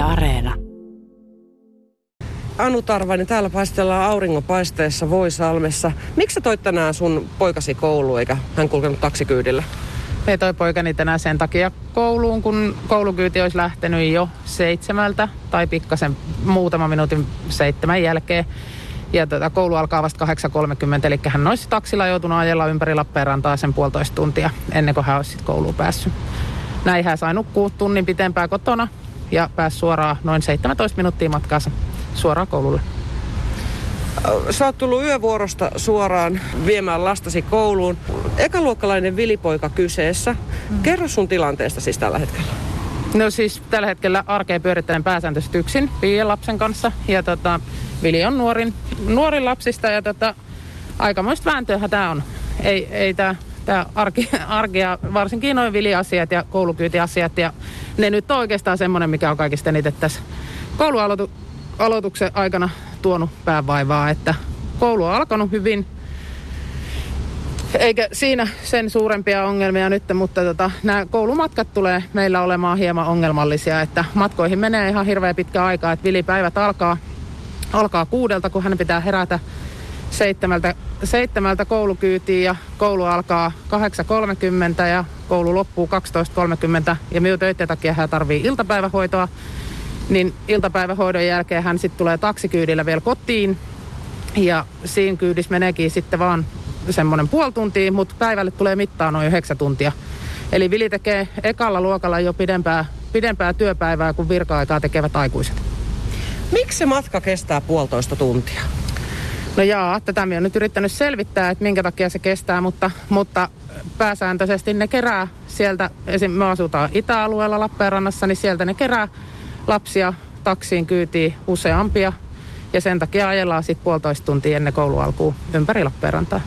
Yle Areena. Anu Tarvainen, täällä paistellaan auringonpaisteessa Voisalmessa. Miksi sä toit tänään sun poikasi kouluun eikä hän kulkenut taksikyydillä? Ei toi poikani tänään sen takia kouluun, kun koulukyyti olisi lähtenyt jo seitsemältä tai pikkasen muutama minuutin seitsemän jälkeen. Ja tuota, koulu alkaa vasta 8.30, eli hän olisi taksilla joutunut ajella ympäri Lappeenrantaa sen puolitoista tuntia ennen kuin hän olisi kouluun päässyt. Näin hän sai nukkua tunnin pitempää kotona ja pääsi suoraan noin 17 minuuttia matkaansa suoraan koululle. Sä oot tullut yövuorosta suoraan viemään lastasi kouluun. Ekaluokkalainen vilipoika kyseessä. Mm. Kerro sun tilanteesta siis tällä hetkellä. No siis tällä hetkellä arkea pyörittelen pääsääntöisesti yksin viiden lapsen kanssa. Ja tota, Vili on nuorin, nuorin lapsista ja tota, aikamoista vääntöähän tämä on. Ei, ei tämä tää arki, arkia, varsinkin noin viliasiat ja koulukyytiasiat. Ja ne nyt on oikeastaan semmoinen, mikä on kaikista eniten tässä koulualoituksen aikana tuonut päävaivaa, että koulu on alkanut hyvin, eikä siinä sen suurempia ongelmia nyt, mutta tota, nämä koulumatkat tulee meillä olemaan hieman ongelmallisia, että matkoihin menee ihan hirveän pitkä aika, että vilipäivät alkaa, alkaa kuudelta, kun hän pitää herätä seitsemältä, seitsemältä koulukyytiin ja koulu alkaa 8.30 ja koulu loppuu 12.30 ja minun töiden takia hän tarvii iltapäivähoitoa niin iltapäivähoidon jälkeen hän sitten tulee taksikyydillä vielä kotiin. Ja siinä kyydissä meneekin sitten vaan semmoinen puoli tuntia, mutta päivälle tulee mittaan noin yhdeksän tuntia. Eli Vili tekee ekalla luokalla jo pidempää, pidempää työpäivää kuin virka-aikaa tekevät aikuiset. Miksi se matka kestää puolitoista tuntia? No jaa, tätä minä olen nyt yrittänyt selvittää, että minkä takia se kestää, mutta, mutta pääsääntöisesti ne kerää sieltä, esim. me asutaan Itä-alueella Lappeenrannassa, niin sieltä ne kerää lapsia taksiin kyytiin useampia ja sen takia ajellaan sitten puolitoista tuntia ennen koulu alkuun ympäri Lappeenrantaa.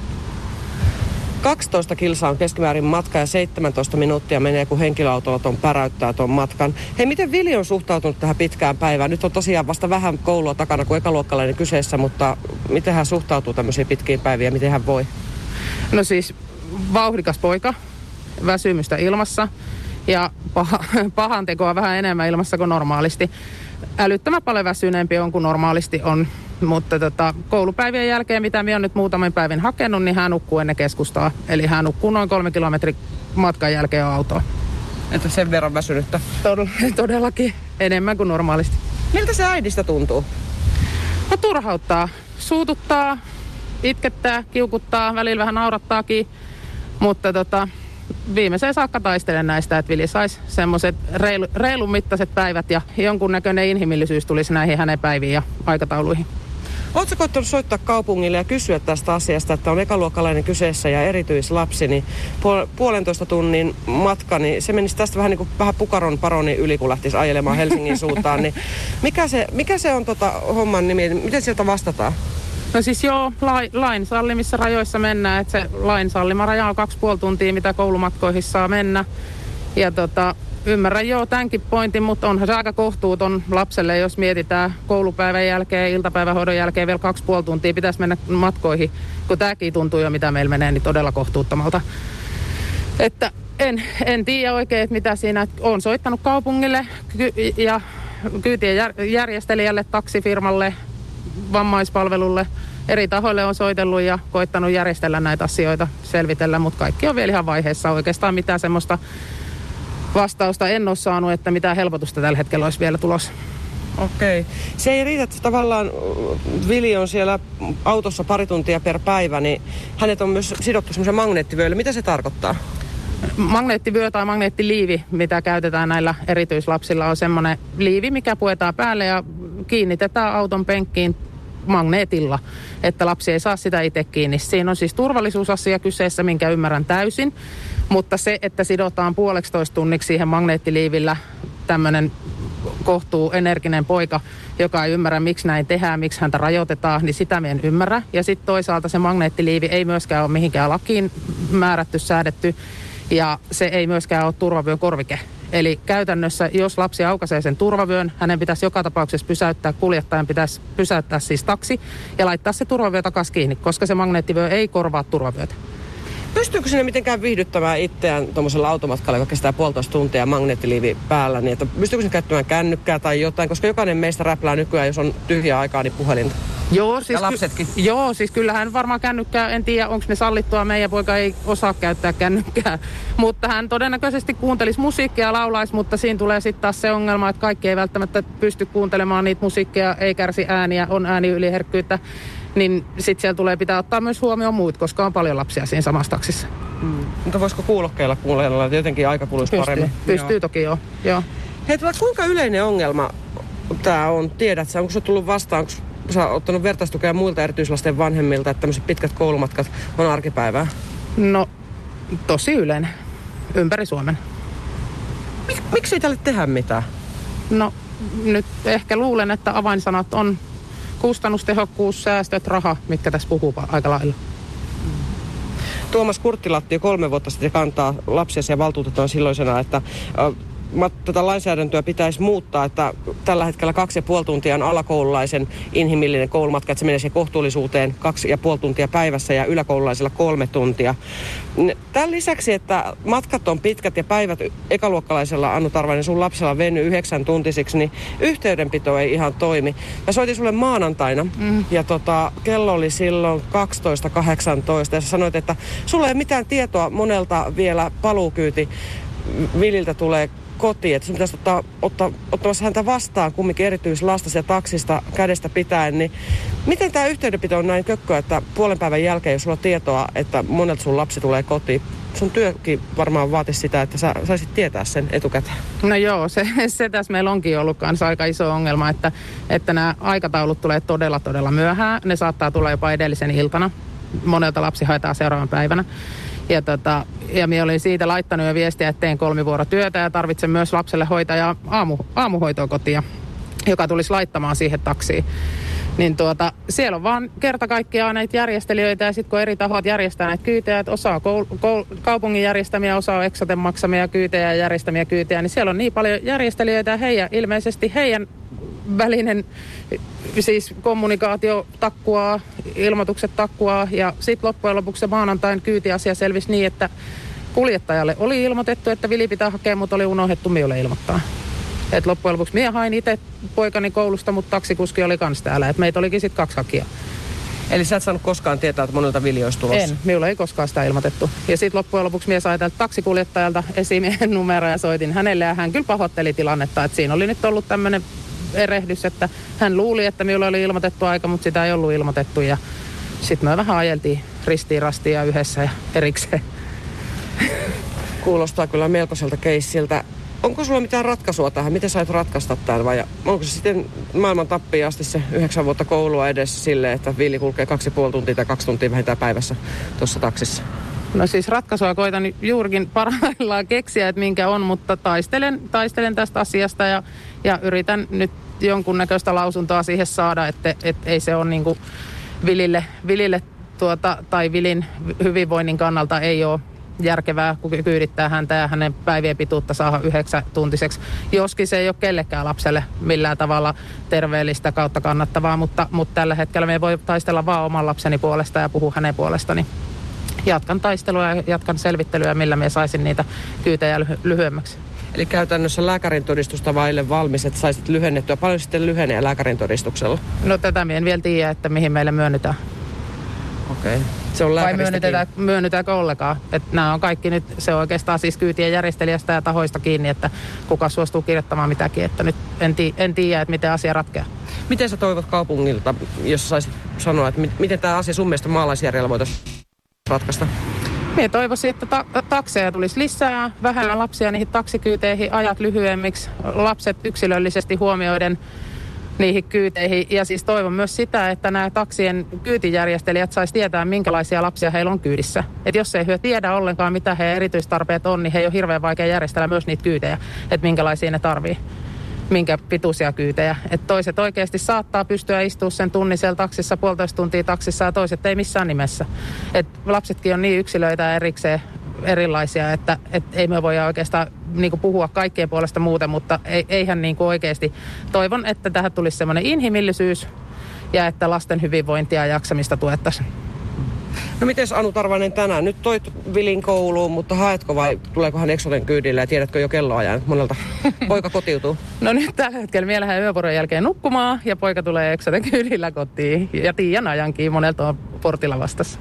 12 kilsaa on keskimäärin matka ja 17 minuuttia menee, kun henkilöautolla tuon päräyttää tuon matkan. Hei, miten Vili on suhtautunut tähän pitkään päivään? Nyt on tosiaan vasta vähän koulua takana kuin ekaluokkalainen kyseessä, mutta miten hän suhtautuu tämmöisiin pitkiin päiviin ja miten hän voi? No siis vauhdikas poika, väsymystä ilmassa ja paha, pahan tekoa vähän enemmän ilmassa kuin normaalisti. Älyttömän paljon väsyneempi on kuin normaalisti on, mutta tota, koulupäivien jälkeen, mitä minä olen nyt muutaman päivän hakenut, niin hän nukkuu ennen keskustaa. Eli hän nukkuu noin kolme kilometrin matkan jälkeen autoon. Että sen verran väsynyttä? Tod- todellakin enemmän kuin normaalisti. Miltä se äidistä tuntuu? No turhauttaa, suututtaa, itkettää, kiukuttaa, välillä vähän naurattaakin, mutta tota, viimeiseen saakka taistelen näistä, että Vili saisi semmoiset reilu, reilun mittaiset päivät ja jonkunnäköinen inhimillisyys tulisi näihin hänen päiviin ja aikatauluihin. Oletko koittanut soittaa kaupungille ja kysyä tästä asiasta, että on ekaluokkalainen kyseessä ja erityislapsi, niin puol- puolentoista tunnin matka, niin se menisi tästä vähän niin kuin vähän pukaron paroni yli, kun lähtisi ajelemaan Helsingin suuntaan. Niin mikä, se, mikä se on tota homman nimi? Miten sieltä vastataan? No siis joo, lai, lain sallimissa rajoissa mennään, että se lain sallima raja on kaksi puoli tuntia, mitä koulumatkoihin saa mennä. Ja tota, ymmärrän joo tämänkin pointin, mutta onhan se aika kohtuuton lapselle, jos mietitään koulupäivän jälkeen, iltapäivähoidon jälkeen vielä kaksi puoli tuntia pitäisi mennä matkoihin. Kun tämäkin tuntuu jo mitä meillä menee, niin todella kohtuuttomalta. Että en, en tiedä oikein, että mitä siinä, on soittanut kaupungille ja kyytien järjestelijälle, taksifirmalle, vammaispalvelulle, eri tahoille on soitellut ja koittanut järjestellä näitä asioita, selvitellä, mutta kaikki on vielä ihan vaiheessa. Oikeastaan mitään semmoista vastausta en ole saanut, että mitä helpotusta tällä hetkellä olisi vielä tulossa. Okei. Se ei riitä, että tavallaan Vili on siellä autossa pari tuntia per päivä, niin hänet on myös sidottu semmoisen magneettivyölle. Mitä se tarkoittaa? Magneettivyö tai magneettiliivi, mitä käytetään näillä erityislapsilla, on semmoinen liivi, mikä puetaan päälle ja kiinnitetään auton penkkiin magneetilla, että lapsi ei saa sitä itse kiinni. Siinä on siis turvallisuusasia kyseessä, minkä ymmärrän täysin, mutta se, että sidotaan puoleksitoista tunniksi siihen magneettiliivillä tämmöinen kohtuu energinen poika, joka ei ymmärrä, miksi näin tehdään, miksi häntä rajoitetaan, niin sitä me en ymmärrä. Ja sitten toisaalta se magneettiliivi ei myöskään ole mihinkään lakiin määrätty, säädetty, ja se ei myöskään ole turvavyön korvike. Eli käytännössä, jos lapsi aukaisee sen turvavyön, hänen pitäisi joka tapauksessa pysäyttää, kuljettajan pitäisi pysäyttää siis taksi ja laittaa se turvavyö takaisin kiinni, koska se magneettivyö ei korvaa turvavyötä. Pystyykö sinne mitenkään viihdyttämään itseään tuommoisella automatkalla, joka kestää puolitoista tuntia magneettiliivi päällä, niin että pystyykö sinne käyttämään kännykkää tai jotain, koska jokainen meistä räplää nykyään, jos on tyhjää aikaa, niin puhelinta. Joo, siis ja lapsetkin. Ky- joo, siis kyllähän varmaan kännykkää, en tiedä onko ne sallittua, meidän poika ei osaa käyttää kännykkää. Mutta hän todennäköisesti kuuntelisi musiikkia ja laulaisi, mutta siinä tulee sitten taas se ongelma, että kaikki ei välttämättä pysty kuuntelemaan niitä musiikkia, ei kärsi ääniä, on yliherkkyyttä. Niin sitten siellä tulee pitää ottaa myös huomioon muut, koska on paljon lapsia siinä samassa taksissa. Mm. Mutta voisiko kuulokkeilla kuunnella, että jotenkin aika kuluisi pystyy, paremmin? Pystyy joo. toki joo. joo. Hei, kuinka yleinen ongelma tämä on? Tiedät sä, onko se tullut vastaan, onko sä ottanut vertaistukea muilta erityislasten vanhemmilta, että tämmöiset pitkät koulumatkat on arkipäivää? No, tosi yleinen. Ympäri Suomen. Mik, miksi ei tälle tehdä mitään? No, nyt ehkä luulen, että avainsanat on kustannustehokkuus, säästöt, raha, mitkä tässä puhuu aika lailla. Tuomas Kurttilatti jo kolme vuotta sitten kantaa lapsia valtuutetaan silloisena, että tätä lainsäädäntöä pitäisi muuttaa, että tällä hetkellä kaksi ja puoli tuntia on alakoululaisen inhimillinen koulumatka, että se menee siihen kohtuullisuuteen kaksi ja puoli tuntia päivässä ja yläkoululaisella kolme tuntia. Tämän lisäksi, että matkat on pitkät ja päivät ekaluokkalaisella Annu Tarvainen sun lapsella veny yhdeksän tuntisiksi, niin yhteydenpito ei ihan toimi. Mä soitin sulle maanantaina mm. ja tota, kello oli silloin 12.18 ja sä sanoit, että sulla ei mitään tietoa monelta vielä paluukyyti Vililtä tulee kotiin, että sun pitäisi ottaa, ottaa, ottamassa häntä vastaan kumminkin erityislasta ja taksista kädestä pitäen, niin miten tämä yhteydenpito on näin kökköä, että puolen päivän jälkeen, jos sulla on tietoa, että monelta sun lapsi tulee kotiin, sun työkin varmaan vaatisi sitä, että sä saisit tietää sen etukäteen. No joo, se, se tässä meillä onkin ollut kanssa aika iso ongelma, että, että nämä aikataulut tulee todella todella myöhään. Ne saattaa tulla jopa edellisen iltana. Monelta lapsi haetaan seuraavan päivänä. Ja, tota, ja minä olin siitä laittanut jo viestiä, että teen kolmivuorotyötä ja tarvitsen myös lapselle hoitajaa aamu, aamuhoitoa kotia, joka tulisi laittamaan siihen taksiin. Niin tuota, siellä on vaan kerta kaikkiaan näitä järjestelijöitä ja sitten kun eri tahot järjestää näitä kyytejä, että osa koul- koul- kaupungin järjestämiä, osa on Exoten maksamia kyytejä ja järjestämiä kyytejä, niin siellä on niin paljon järjestelijöitä ja heidän, ilmeisesti heidän välinen siis kommunikaatio takkuaa, ilmoitukset takkuaa ja sitten loppujen lopuksi se maanantain kyytiasia selvisi niin, että kuljettajalle oli ilmoitettu, että Vili pitää hakea, mutta oli unohdettu minulle ilmoittaa. Et loppujen lopuksi minä hain itse poikani koulusta, mutta taksikuski oli kans täällä. Et meitä olikin sitten kaksi hakijaa. Eli sä et saanut koskaan tietää, että monelta Vili olisi tulossa? En, minulla ei koskaan sitä ilmoitettu. Ja sitten loppujen lopuksi sain tältä taksikuljettajalta esimiehen numero ja soitin hänelle ja hän kyllä pahoitteli tilannetta. Että siinä oli nyt ollut tämmöinen erehdys, että hän luuli, että minulla oli ilmoitettu aika, mutta sitä ei ollut ilmoitettu. Ja sitten me vähän ajeltiin ristiin rastia yhdessä ja erikseen. Kuulostaa kyllä melkoiselta keissiltä. Onko sulla mitään ratkaisua tähän? Miten sait ratkaista tämän vai onko se sitten maailman tappiin asti se yhdeksän vuotta koulua edessä sille, että Viili kulkee kaksi puoli tuntia tai kaksi tuntia vähintään päivässä tuossa taksissa? No siis ratkaisua koitan juurikin parhaillaan keksiä, että minkä on, mutta taistelen, taistelen tästä asiasta ja, ja yritän nyt jonkunnäköistä lausuntoa siihen saada, että, että ei se ole niin vilille, vilille tuota, tai vilin hyvinvoinnin kannalta ei ole järkevää, kun kyydittää häntä ja hänen päivien pituutta saa yhdeksän tuntiseksi. Joskin se ei ole kellekään lapselle millään tavalla terveellistä kautta kannattavaa, mutta, mutta tällä hetkellä me voi taistella vaan oman lapseni puolesta ja puhua hänen puolestani. Jatkan taistelua ja jatkan selvittelyä, millä me saisin niitä kyytejä lyhyemmäksi. Eli käytännössä lääkärin todistusta vaille valmis, että saisit lyhennettyä. Paljon sitten lyhenee lääkärin todistuksella? No tätä en vielä tiedä, että mihin meille myönnytään. Okei. Okay. Se on Vai myönnytetään, myönnytäänkö ollenkaan? Että nämä on kaikki nyt, se on oikeastaan siis kyytien järjestelijästä ja tahoista kiinni, että kuka suostuu kirjoittamaan mitäkin. Että nyt en, tii, en tiedä, että miten asia ratkeaa. Miten sä toivot kaupungilta, jos saisit sanoa, että miten tämä asia sun mielestä maalaisjärjellä voitaisiin ratkaista? Minä toivoisin, että ta- takseja tulisi lisää, vähemmän lapsia niihin taksikyyteihin, ajat lyhyemmiksi, lapset yksilöllisesti huomioiden niihin kyyteihin. Ja siis toivon myös sitä, että nämä taksien kyytijärjestelijät saisi tietää, minkälaisia lapsia heillä on kyydissä. Että jos ei he tiedä ollenkaan, mitä heidän erityistarpeet on, niin he on hirveän vaikea järjestellä myös niitä kyytejä, että minkälaisia ne tarvii minkä pituisia kyytejä. Et toiset oikeasti saattaa pystyä istumaan sen tunnin siellä taksissa, puolitoista tuntia taksissa ja toiset ei missään nimessä. Et lapsetkin on niin yksilöitä erikseen erilaisia, että et ei me voi oikeastaan niin puhua kaikkien puolesta muuten, mutta ei, eihän niin oikeasti. Toivon, että tähän tulisi semmoinen inhimillisyys ja että lasten hyvinvointia ja jaksamista tuettaisiin. No miten Anu Tarvainen tänään? Nyt toit Vilin kouluun, mutta haetko vai tuleeko hän Exoten kyydillä ja tiedätkö jo kelloajan monelta? Poika kotiutuu. no nyt tällä hetkellä vielä lähden yövuoron jälkeen nukkumaan ja poika tulee Exoten kyydillä kotiin. Ja Tiian ajankin monelta on portilla vastassa.